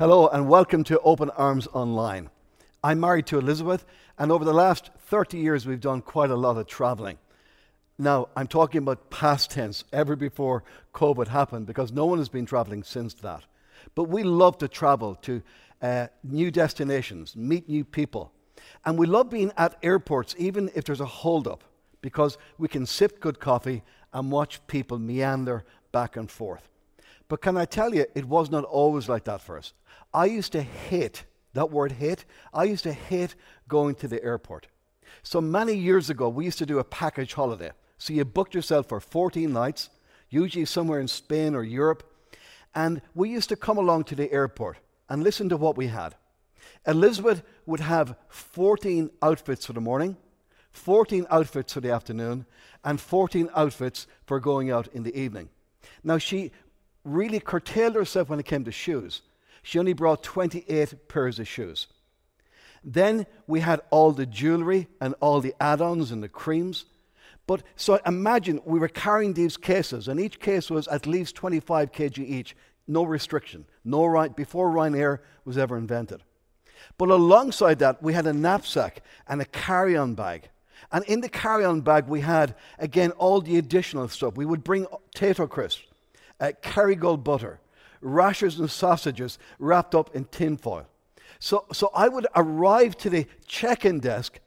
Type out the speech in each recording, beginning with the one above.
Hello, and welcome to Open Arms Online. I'm married to Elizabeth, and over the last 30 years, we've done quite a lot of traveling. Now, I'm talking about past tense, ever before COVID happened, because no one has been traveling since that. But we love to travel to uh, new destinations, meet new people. And we love being at airports, even if there's a holdup, because we can sip good coffee and watch people meander back and forth. But can I tell you, it was not always like that for us. I used to hate that word hate. I used to hate going to the airport. So many years ago, we used to do a package holiday. So you booked yourself for 14 nights, usually somewhere in Spain or Europe. And we used to come along to the airport and listen to what we had. Elizabeth would have 14 outfits for the morning, 14 outfits for the afternoon, and 14 outfits for going out in the evening. Now, she really curtailed herself when it came to shoes. She only brought 28 pairs of shoes. Then we had all the jewelry and all the add ons and the creams. But so imagine we were carrying these cases, and each case was at least 25 kg each, no restriction, no right before Ryanair was ever invented. But alongside that, we had a knapsack and a carry on bag. And in the carry on bag, we had, again, all the additional stuff. We would bring Tayto crisps, uh, Kerrygold butter, rashers and sausages wrapped up in tinfoil. So, so I would arrive to the check in desk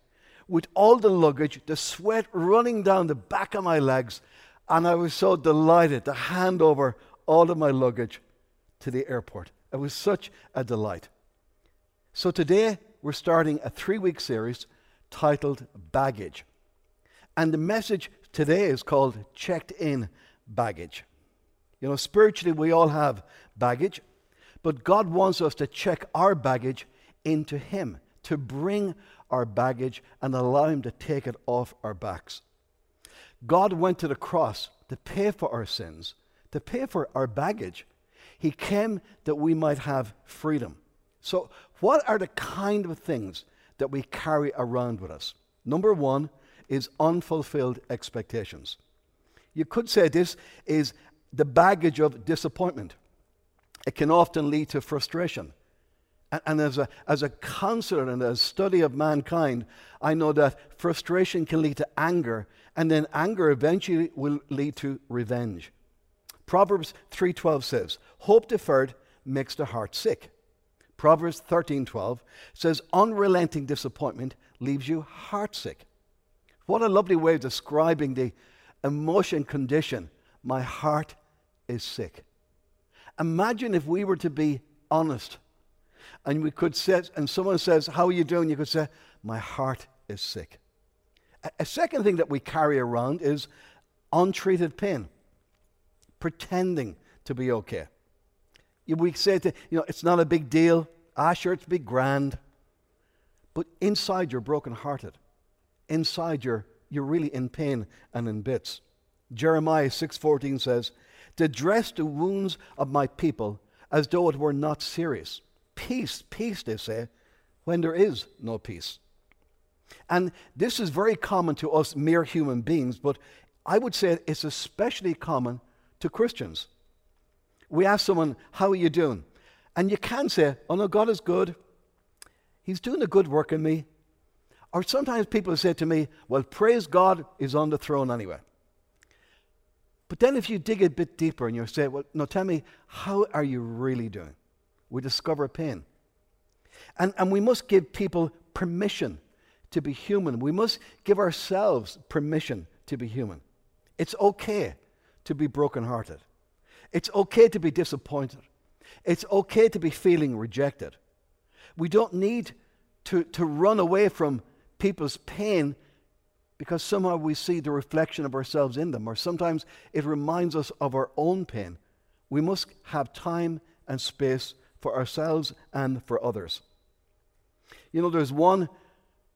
with all the luggage, the sweat running down the back of my legs, and I was so delighted to hand over all of my luggage to the airport. It was such a delight. So today we're starting a three week series titled Baggage. And the message today is called Checked In Baggage. You know, spiritually, we all have baggage, but God wants us to check our baggage into Him, to bring our baggage and allow Him to take it off our backs. God went to the cross to pay for our sins, to pay for our baggage. He came that we might have freedom. So, what are the kind of things that we carry around with us? Number one is unfulfilled expectations. You could say this is the baggage of disappointment. It can often lead to frustration. And, and as, a, as a counselor and a study of mankind, I know that frustration can lead to anger, and then anger eventually will lead to revenge. Proverbs 3:12 says, "Hope deferred makes the heart sick." Proverbs 13:12 says unrelenting disappointment leaves you heartsick. What a lovely way of describing the emotion condition. My heart is sick. Imagine if we were to be honest and we could say, and someone says, How are you doing? You could say, My heart is sick. A, second thing that we carry around is untreated pain, pretending to be okay. We say, to, you know, it's not a big deal. Ah, sure, it's big grand. But inside you're brokenhearted. Inside you're, you're really in pain and in bits. Jeremiah 6:14 says, "To dress the wounds of my people as though it were not serious. Peace, peace, they say, when there is no peace." And this is very common to us mere human beings, but I would say it's especially common to Christians. We ask someone, How are you doing? And you can say, Oh no, God is good. He's doing a good work in me. Or sometimes people say to me, Well, praise God is on the throne anyway. But then if you dig a bit deeper and you say, Well, no, tell me, how are you really doing? We discover pain. And, and we must give people permission to be human. We must give ourselves permission to be human. It's okay to be brokenhearted. It's okay to be disappointed. It's okay to be feeling rejected. We don't need to, to run away from people's pain because somehow we see the reflection of ourselves in them, or sometimes it reminds us of our own pain. We must have time and space for ourselves and for others. You know, there's one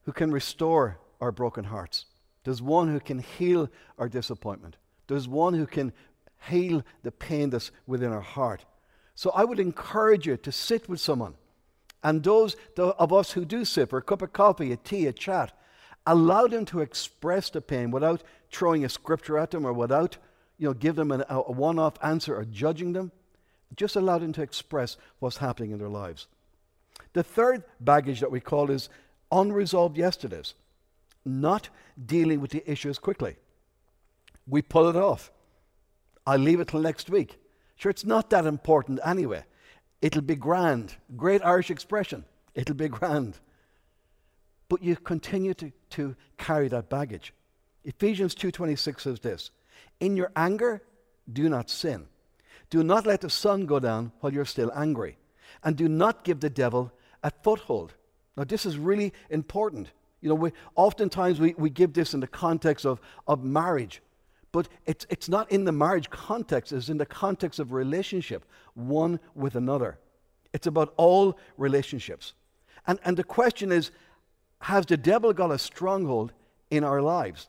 who can restore our broken hearts, there's one who can heal our disappointment, there's one who can heal the pain that's within our heart. So I would encourage you to sit with someone. And those of us who do for a cup of coffee, a tea, a chat, allow them to express the pain without throwing a scripture at them or without, you know, give them an, a one off answer or judging them. Just allow them to express what's happening in their lives. The third baggage that we call is unresolved yesterdays, not dealing with the issues quickly. We pull it off. I'll leave it till next week. Sure, it's not that important anyway. It'll be grand. Great Irish expression. It'll be grand. But you continue to, to carry that baggage. Ephesians 2.26 says this, In your anger, do not sin. Do not let the sun go down while you're still angry. And do not give the devil a foothold. Now, this is really important. You know, we, oftentimes we, we give this in the context of, of marriage, but it's, it's not in the marriage context, it's in the context of relationship, one with another. It's about all relationships. And, and the question is has the devil got a stronghold in our lives?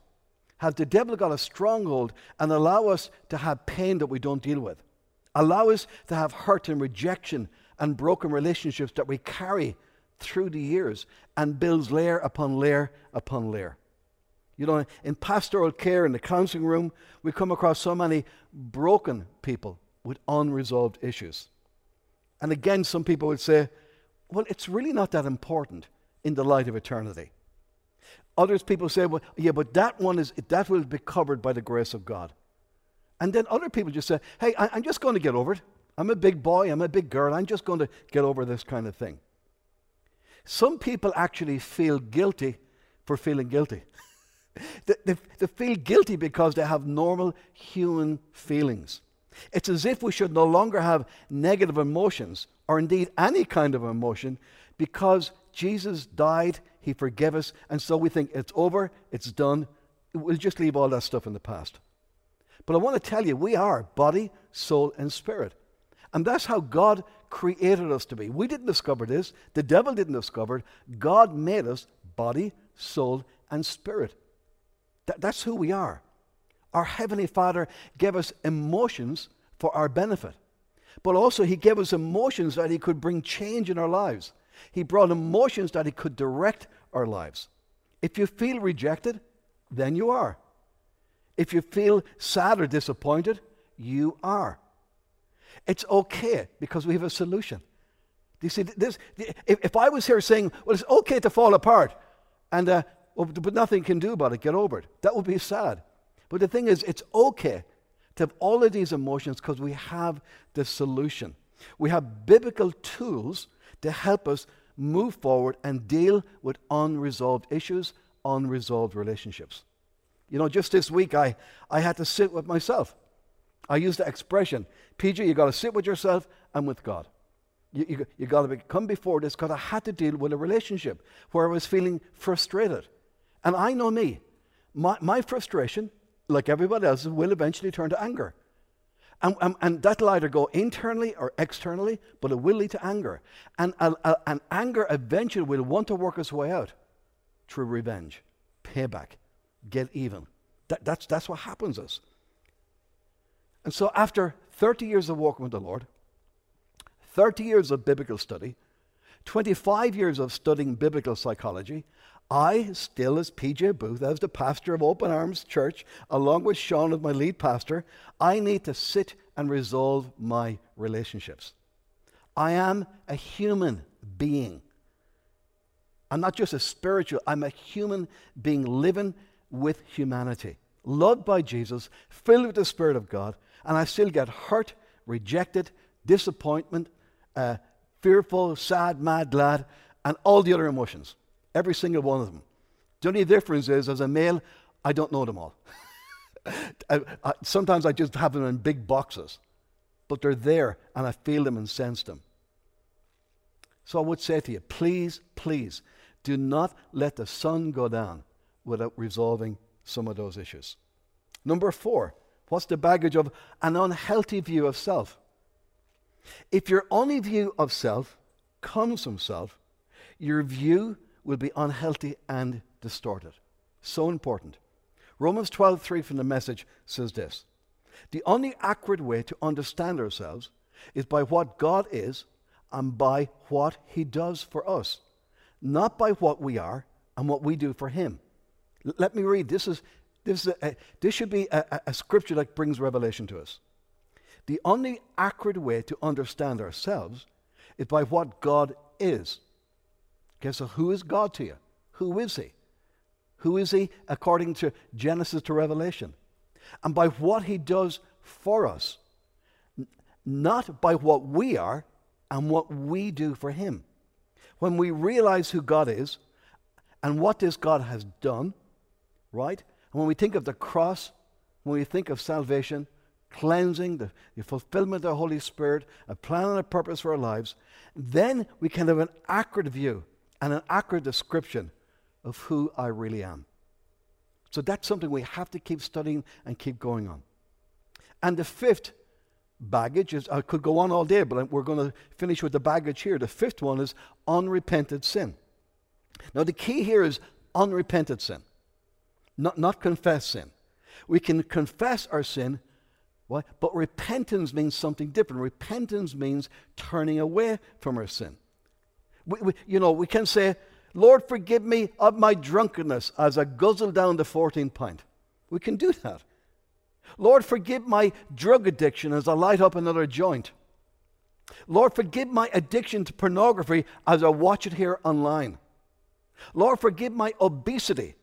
Has the devil got a stronghold and allow us to have pain that we don't deal with? Allow us to have hurt and rejection and broken relationships that we carry through the years and builds layer upon layer upon layer. You know, in pastoral care, in the counseling room, we come across so many broken people with unresolved issues. And again, some people would say, well, it's really not that important in the light of eternity. Others people say, well, yeah, but that one is that will be covered by the grace of God. And then other people just say, hey, I, I'm just going to get over it. I'm a big boy, I'm a big girl, I'm just going to get over this kind of thing. Some people actually feel guilty for feeling guilty. they, they, they, feel guilty because they have normal human feelings. It's as if we should no longer have negative emotions, or indeed any kind of emotion, because Jesus died, He forgave us, and so we think it's over, it's done. We'll just leave all that stuff in the past. But I want to tell you, we are body, soul, and spirit. And that's how God created us to be. We didn't discover this, the devil didn't discover it. God made us body, soul, and spirit. That, that's who we are. Our Heavenly Father gave us emotions for our benefit, but also He gave us emotions that He could bring change in our lives. He brought emotions that He could direct our lives. If you feel rejected, then you are. If you feel sad or disappointed, you are. It's okay because we have a solution. Do you see this? If, I was here saying, well, it's okay to fall apart, and uh, well, but nothing can do about it, get over it, that would be sad. But the thing is, it's okay to have all of these emotions because we have the solution. We have biblical tools to help us move forward and deal with unresolved issues, unresolved relationships. You know, just this week I, I had to sit with myself. I use the expression, PJ, you got to sit with yourself and with God. You, you, you got to come before this because I had to deal with a relationship where I was feeling frustrated. And I know me. My, my frustration, like everybody else's, will eventually turn to anger. And, and, and, that'll either go internally or externally, but it will lead to anger. And, uh, uh, and anger eventually will want to work its way out through revenge, payback, get even. That, that's, that's what happens us. And so, after 30 years of walking with the Lord, 30 years of biblical study, 25 years of studying biblical psychology, I still, as PJ Booth, as the pastor of Open Arms Church, along with Sean as my lead pastor, I need to sit and resolve my relationships. I am a human being. I'm not just a spiritual, I'm a human being living with humanity, loved by Jesus, filled with the Spirit of God, and I still get hurt, rejected, disappointment, uh, fearful, sad, mad, glad, and all the other emotions. Every single one of them. The only difference is, as a male, I don't know them all. I, I, sometimes I just have them in big boxes, but they're there and I feel them and sense them. So I would say to you, please, please, do not let the sun go down without resolving some of those issues. Number four, what's the baggage of an unhealthy view of self? If your only view of self comes from self, your view will be unhealthy and distorted. So important. Romans 12:3 from the message says this. The only accurate way to understand ourselves is by what God is and by what he does for us, not by what we are and what we do for him. L- let me read. This is this, is a, this should be a, a scripture that brings revelation to us. The only accurate way to understand ourselves is by what God is. Okay, so who is God to you? Who is He? Who is He according to Genesis to Revelation? And by what He does for us, not by what we are and what we do for Him. When we realize who God is and what this God has done, right? And when we think of the cross, when we think of salvation, cleansing, the, the fulfillment of the Holy Spirit, a plan and a purpose for our lives, then we can have an accurate view and an accurate description of who I really am. So that's something we have to keep studying and keep going on. And the fifth baggage is, I could go on all day, but we're going to finish with the baggage here. The fifth one is unrepented sin. Now, the key here is unrepented sin, not, not confessed sin. We can confess our sin, but repentance means something different. Repentance means turning away from our sin. We, we, you know, we can say, Lord, forgive me of my drunkenness as I guzzle down the 14 pint. We can do that. Lord, forgive my drug addiction as I light up another joint. Lord, forgive my addiction to pornography as I watch it here online. Lord, forgive my obesity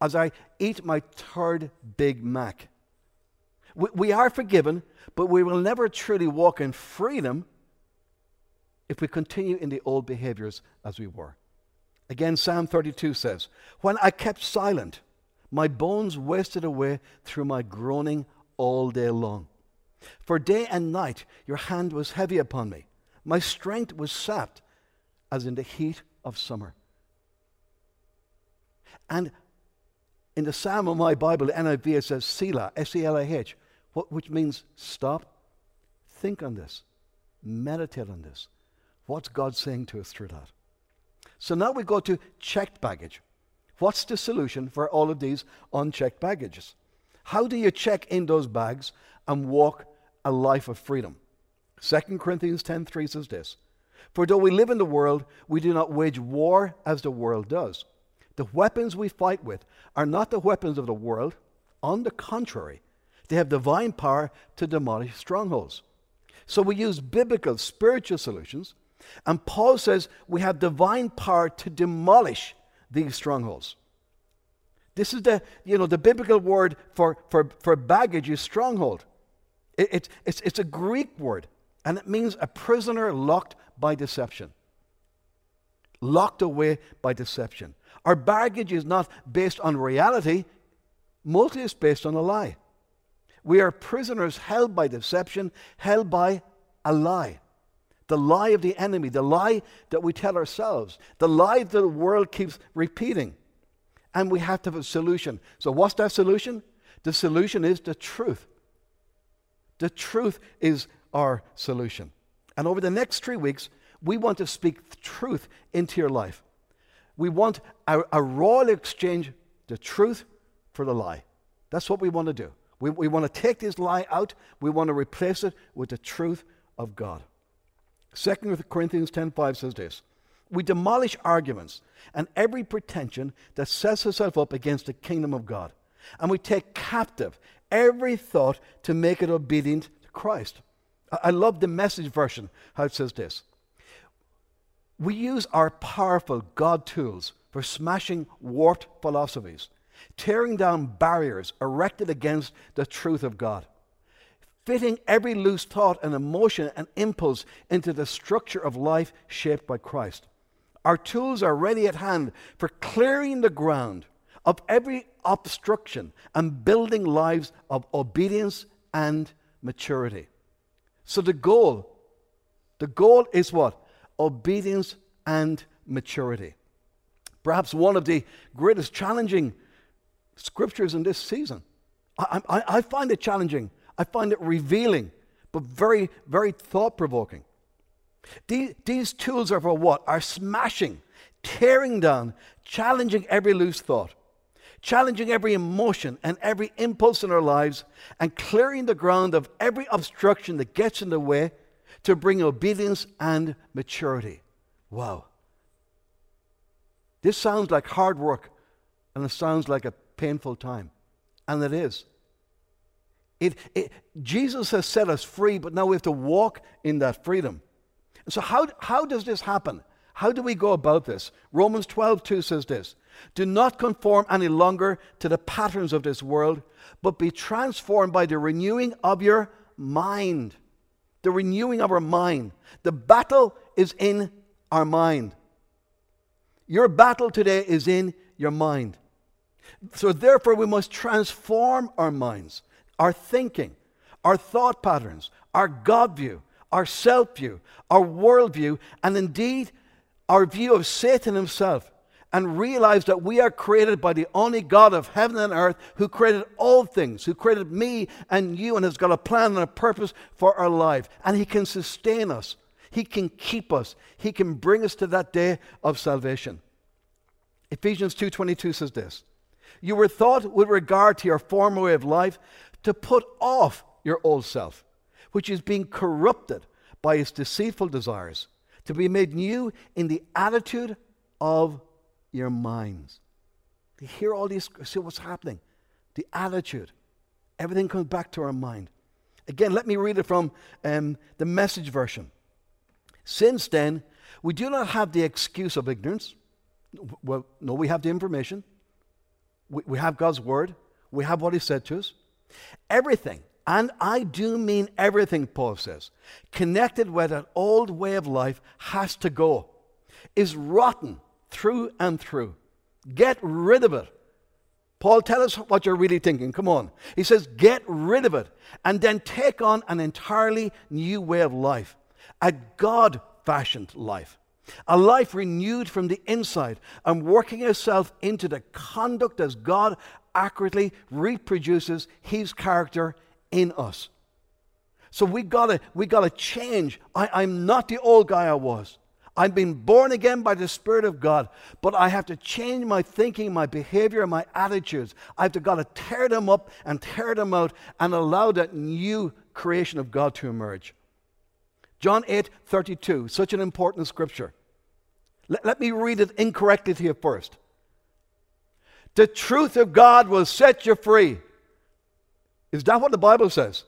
as I eat my third Big Mac. We, we are forgiven, but we will never truly walk in freedom if we continue in the old behaviors as we were. Again, Psalm 32 says, When I kept silent, my bones wasted away through my groaning all day long. For day and night your hand was heavy upon me. My strength was sapped as in the heat of summer. And in the Psalm of my Bible, NIV, it says Selah, S E L A H, which means stop, think on this, meditate on this. What's God saying to us through that? So now we go to checked baggage. What's the solution for all of these unchecked baggages? How do you check in those bags and walk a life of freedom? 2 Corinthians 10:3 says this: For though we live in the world, we do not wage war as the world does. The weapons we fight with are not the weapons of the world. On the contrary, they have divine power to demolish strongholds. So we use biblical, spiritual solutions, and Paul says we have divine power to demolish these strongholds. This is the, you know, the biblical word for, for, for baggage is stronghold. It, it, it's, it's a Greek word, and it means a prisoner locked by deception. Locked away by deception. Our baggage is not based on reality, mostly it's based on a lie. We are prisoners held by deception, held by a lie. The lie of the enemy, the lie that we tell ourselves, the lie that the world keeps repeating. And we have to have a solution. So, what's that solution? The solution is the truth. The truth is our solution. And over the next three weeks, we want to speak truth into your life. We want a, a royal exchange the truth for the lie. That's what we want to do. We, we want to take this lie out, we want to replace it with the truth of God. 2 Corinthians 10:5 says this We demolish arguments and every pretension that sets itself up against the kingdom of God. And we take captive every thought to make it obedient to Christ. I love the message version, how it says this. We use our powerful God tools for smashing warped philosophies, tearing down barriers erected against the truth of God fitting every loose thought and emotion and impulse into the structure of life shaped by Christ. Our tools are ready at hand for clearing the ground of every obstruction and building lives of obedience and maturity. So the goal, the goal is what? Obedience and maturity. Perhaps one of the greatest challenging scriptures in this season. I, I, I find it challenging I find it revealing, but very, very thought provoking. These, these tools are for what? Are smashing, tearing down, challenging every loose thought, challenging every emotion and every impulse in our lives, and clearing the ground of every obstruction that gets in the way to bring obedience and maturity. Wow. This sounds like hard work and it sounds like a painful time. And it is. It, it, Jesus has set us free, but now we have to walk in that freedom. So, how, how does this happen? How do we go about this? Romans 12, 2 says this Do not conform any longer to the patterns of this world, but be transformed by the renewing of your mind. The renewing of our mind. The battle is in our mind. Your battle today is in your mind. So, therefore, we must transform our minds, our thinking, our thought patterns, our God view, our self view, our worldview, and indeed our view of Satan himself and realize that we are created by the only God of heaven and earth who created all things, who created me and you, and has got a plan and a purpose for our life. And He can sustain us, He can keep us, He can bring us to that day of salvation. Ephesians 2:22 says this: You were thought with regard to your former way of life to put off your old self, which is being corrupted by its deceitful desires to be made new in the attitude of your minds. To hear all these, see what's happening. The attitude. Everything comes back to our mind. Again, let me read it from um, the message version. Since then, we do not have the excuse of ignorance. Well, no, we have the information. We, we have God's word. We have what He said to us. Everything and I do mean everything, Paul says, connected with an old way of life has to go, is rotten through and through. Get rid of it. Paul, tell us what you're really thinking. Come on. He says, get rid of it and then take on an entirely new way of life, a God fashioned life, a life renewed from the inside and working itself into the conduct as God accurately reproduces his character in us. So we gotta we gotta change. I, I'm not the old guy I was. I've been born again by the Spirit of God, but I have to change my thinking, my behavior, my attitudes. I've to got to tear them up and tear them out and allow that new creation of God to emerge. John 8 32, such an important scripture. Let, let me read it incorrectly to you first. The truth of God will set you free. Is that what the Bible says?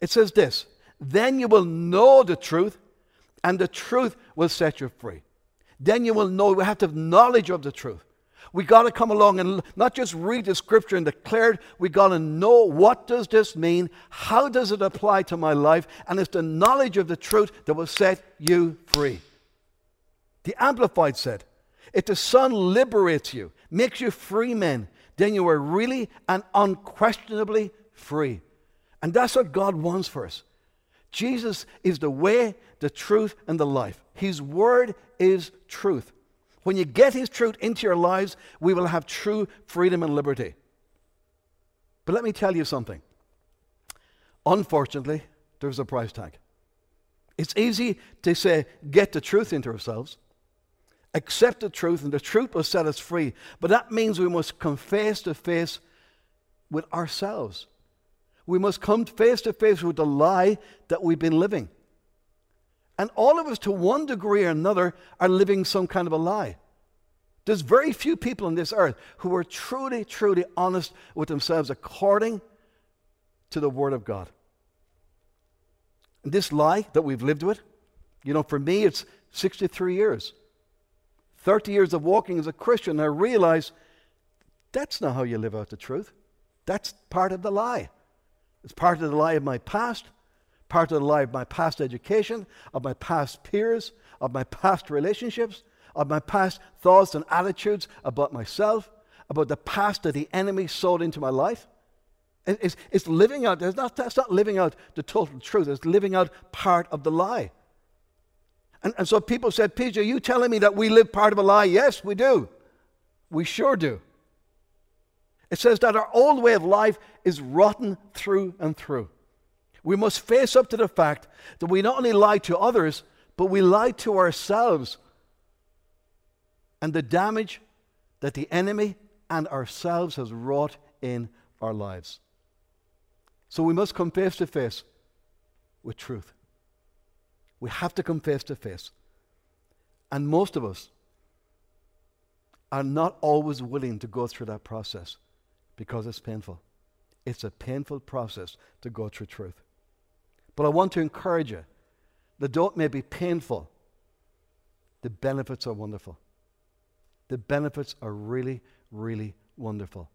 It says this Then you will know the truth, and the truth will set you free. Then you will know, we have to have knowledge of the truth. We got to come along and not just read the scripture and declare it. We got to know what does this mean? How does it apply to my life? And it's the knowledge of the truth that will set you free. The Amplified said, if the Son liberates you, makes you free men, then you are really and unquestionably free. And that's what God wants for us. Jesus is the way, the truth, and the life. His word is truth. When you get His truth into your lives, we will have true freedom and liberty. But let me tell you something. Unfortunately, there's a price tag. It's easy to say, get the truth into ourselves accept the truth, and the truth will set us free. But that means we must come face to face with ourselves. We must come face to face with the lie that we've been living. And all of us, to one degree or another, are living some kind of a lie. There's very few people on this earth who are truly, truly honest with themselves according to the Word of God. And this lie that we've lived with, you know, for me, it's 63 years. 30 years of walking as a Christian, I realize that's not how you live out the truth. That's part of the lie. It's part of the lie of my past, part of the lie of my past education, of my past peers, of my past relationships, of my past thoughts and attitudes about myself, about the past that the enemy sowed into my life. It's, it's living out, not, that's not living out the total truth, it's living out part of the lie. And, and so people said, Peter, are you telling me that we live part of a lie? Yes, we do. We sure do. It says that our old way of life is rotten through and through. We must face up to the fact that we not only lie to others, but we lie to ourselves. And the damage that the enemy and ourselves has wrought in our lives. So we must come face to face with truth. We have to come face to face. And most of us are not always willing to go through that process because it's painful. It's a painful process to go through truth. But I want to encourage you the though may be painful, the benefits are wonderful. The benefits are really, really wonderful.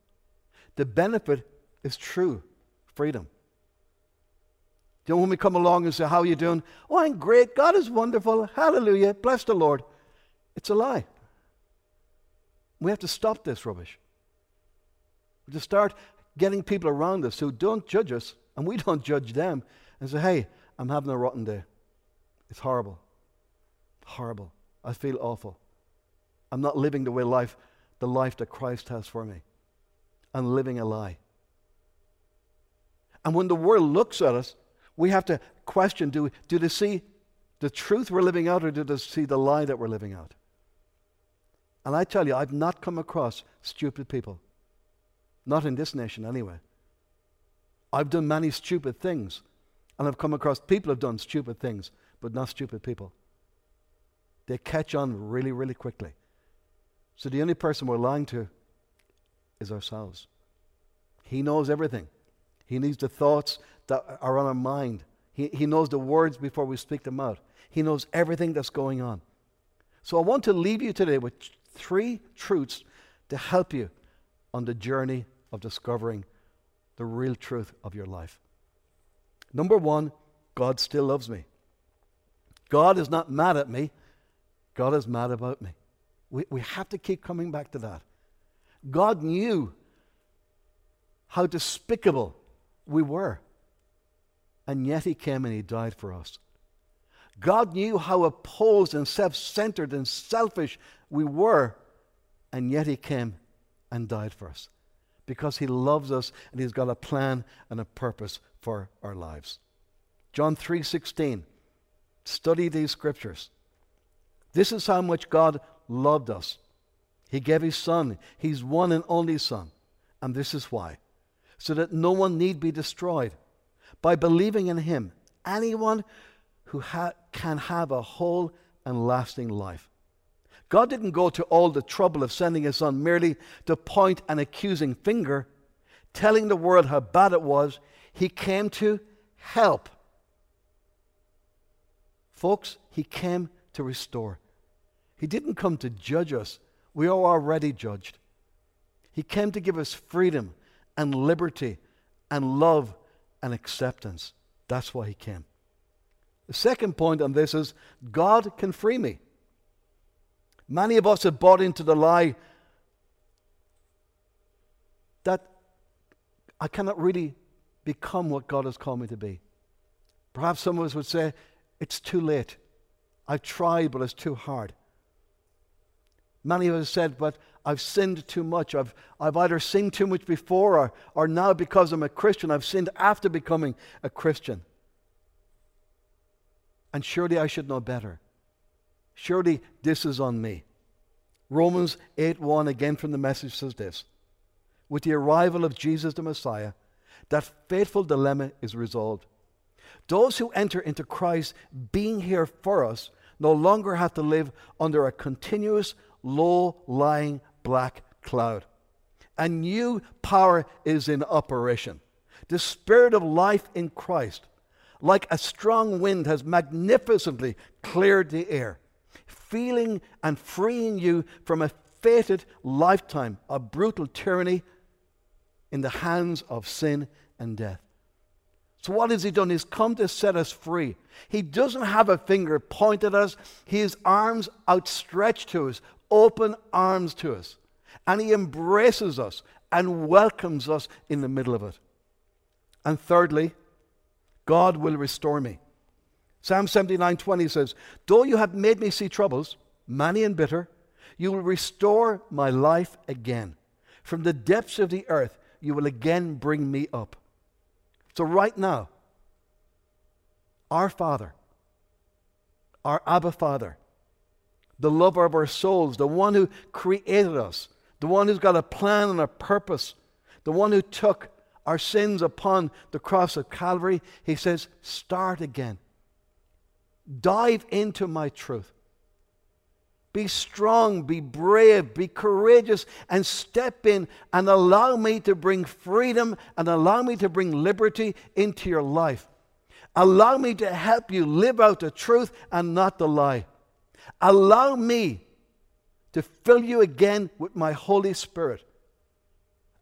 The benefit is true freedom. Know, when we come along and say, How are you doing? Oh, I'm great. God is wonderful. Hallelujah. Bless the Lord. It's a lie. We have to stop this rubbish. We have to start getting people around us who don't judge us and we don't judge them and say, Hey, I'm having a rotten day. It's horrible. Horrible. I feel awful. I'm not living the way life, the life that Christ has for me. I'm living a lie. And when the world looks at us, we have to question do, do they see the truth we're living out or do they see the lie that we're living out? And I tell you, I've not come across stupid people. Not in this nation, anyway. I've done many stupid things, and I've come across people who've done stupid things, but not stupid people. They catch on really, really quickly. So the only person we're lying to is ourselves. He knows everything. He needs the thoughts that are on our mind. He, he knows the words before we speak them out. He knows everything that's going on. So I want to leave you today with three truths to help you on the journey of discovering the real truth of your life. Number one, God still loves me. God is not mad at me, God is mad about me. We, we have to keep coming back to that. God knew how despicable we were, and yet He came and He died for us. God knew how opposed and self centered and selfish we were, and yet He came and died for us because He loves us and He's got a plan and a purpose for our lives. John 3:16 Study these scriptures. This is how much God loved us. He gave His Son, His one and only Son. And this is why so that no one need be destroyed. By believing in Him, anyone who ha- can have a whole and lasting life. God didn't go to all the trouble of sending His Son merely to point an accusing finger, telling the world how bad it was. He came to help. Folks, He came to restore. He didn't come to judge us. We are already judged. He came to give us freedom and liberty and love and acceptance. That's why He came. The second point on this is God can free me. Many of us have bought into the lie that I cannot really become what God has called me to be. Perhaps some of us would say, It's too late. I've tried, but it's too hard. Many of us said, But I've sinned too much. I've, I've either sinned too much before, or, or now because I'm a Christian, I've sinned after becoming a Christian. And surely I should know better. Surely this is on me. Romans 8 1 again from the message says this With the arrival of Jesus the Messiah, that fateful dilemma is resolved. Those who enter into Christ being here for us no longer have to live under a continuous, low lying black cloud. A new power is in operation. The Spirit of life in Christ, like a strong wind, has magnificently cleared the air, feeling and freeing you from a fated lifetime of brutal tyranny in the hands of sin and death. So, what has He done? He's come to set us free. He doesn't have a finger pointed at us, His arms outstretched to us, open arms to us. And He embraces us and welcomes us in the middle of it. And thirdly, God will restore me. Psalm 79 20 says, Though you have made me see troubles, many and bitter, you will restore my life again. From the depths of the earth, you will again bring me up. So, right now, our Father, our Abba Father, the lover of our souls, the one who created us, the one who's got a plan and a purpose, the one who took our sins upon the cross of Calvary, he says, Start again. Dive into my truth. Be strong, be brave, be courageous, and step in and allow me to bring freedom and allow me to bring liberty into your life. Allow me to help you live out the truth and not the lie. Allow me to fill you again with my Holy Spirit.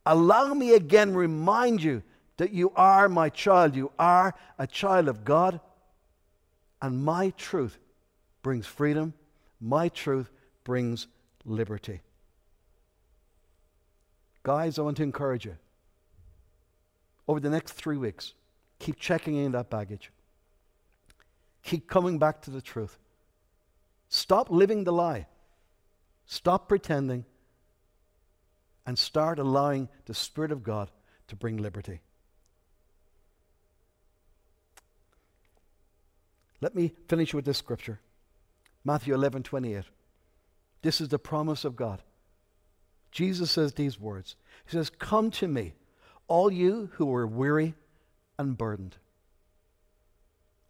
Allow me again remind you that you are my child. You are a child of God. And my truth brings freedom. My truth brings liberty. Guys, I want to encourage you. Over the next three weeks, keep checking in that baggage. Keep coming back to the truth. Stop living the lie. Stop pretending and start allowing the Spirit of God to bring liberty. Let me finish with this scripture Matthew 11 28. This is the promise of God. Jesus says these words He says, Come to me, all you who are weary and burdened.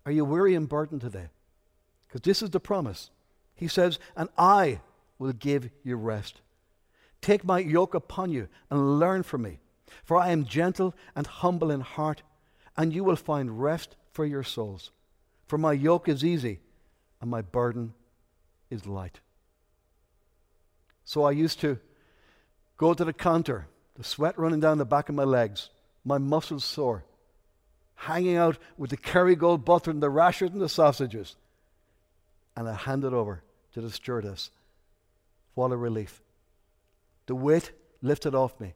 Are you weary and burdened today? Because this is the promise. He says, And I will give you rest. Take my yoke upon you and learn from me, for I am gentle and humble in heart, and you will find rest for your souls. For my yoke is easy and my burden is light. So I used to go to the counter, the sweat running down the back of my legs, my muscles sore, hanging out with the Kerrygold butter and the rashers and the sausages. And I hand it over to the stewardess. What a relief. The weight lifted off me.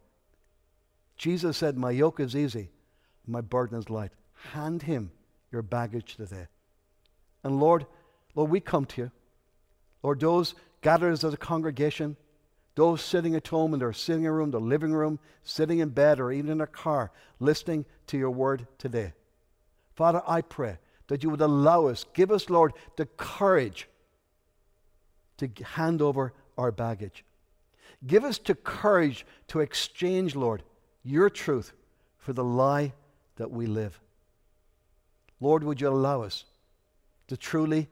Jesus said, My yoke is easy, my burden is light. Hand him your baggage today. And Lord, Lord, we come to you. Lord, those gathered as a congregation, those sitting at home in their sitting room, their living room, sitting in bed, or even in their car, listening to your word today. Father, I pray that you would allow us, give us, Lord, the courage to hand over our baggage. Give us the courage to exchange, Lord, your truth for the lie that we live. Lord, would you allow us to truly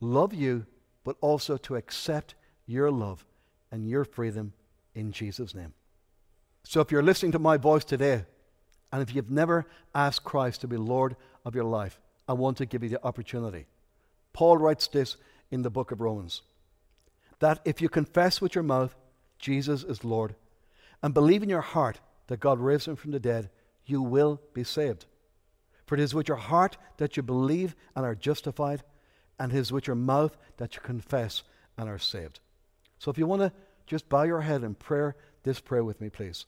love you, but also to accept your love and your freedom in Jesus' name. So if you're listening to my voice today, and if you've never asked Christ to be Lord of your life, I want to give you the opportunity. Paul writes this in the book of Romans that if you confess with your mouth Jesus is Lord and believe in your heart that God raised him from the dead, you will be saved. For it is with your heart that you believe and are justified, and it is with your mouth that you confess and are saved. So if you want to just bow your head in prayer, this prayer with me, please.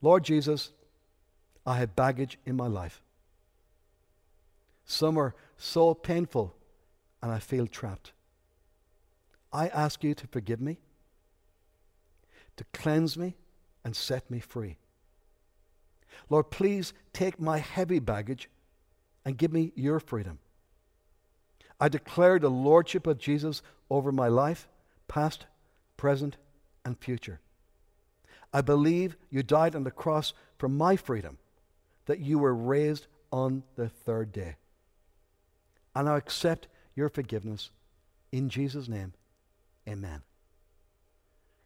Lord Jesus, I have baggage in my life. Some are so painful, and I feel trapped. I ask you to forgive me, to cleanse me, and set me free. Lord, please take my heavy baggage and give me your freedom. I declare the lordship of Jesus over my life, past, present, and future. I believe you died on the cross for my freedom, that you were raised on the third day. And I accept your forgiveness in Jesus' name. Amen.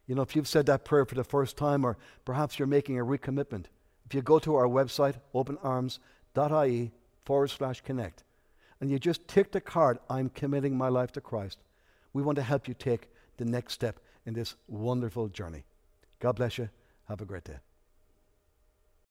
You know, if you've said that prayer for the first time, or perhaps you're making a recommitment, if you go to our website, openarms.ie forward slash connect, and you just tick the card, I'm committing my life to Christ, we want to help you take the next step in this wonderful journey. God bless you. Have a great day.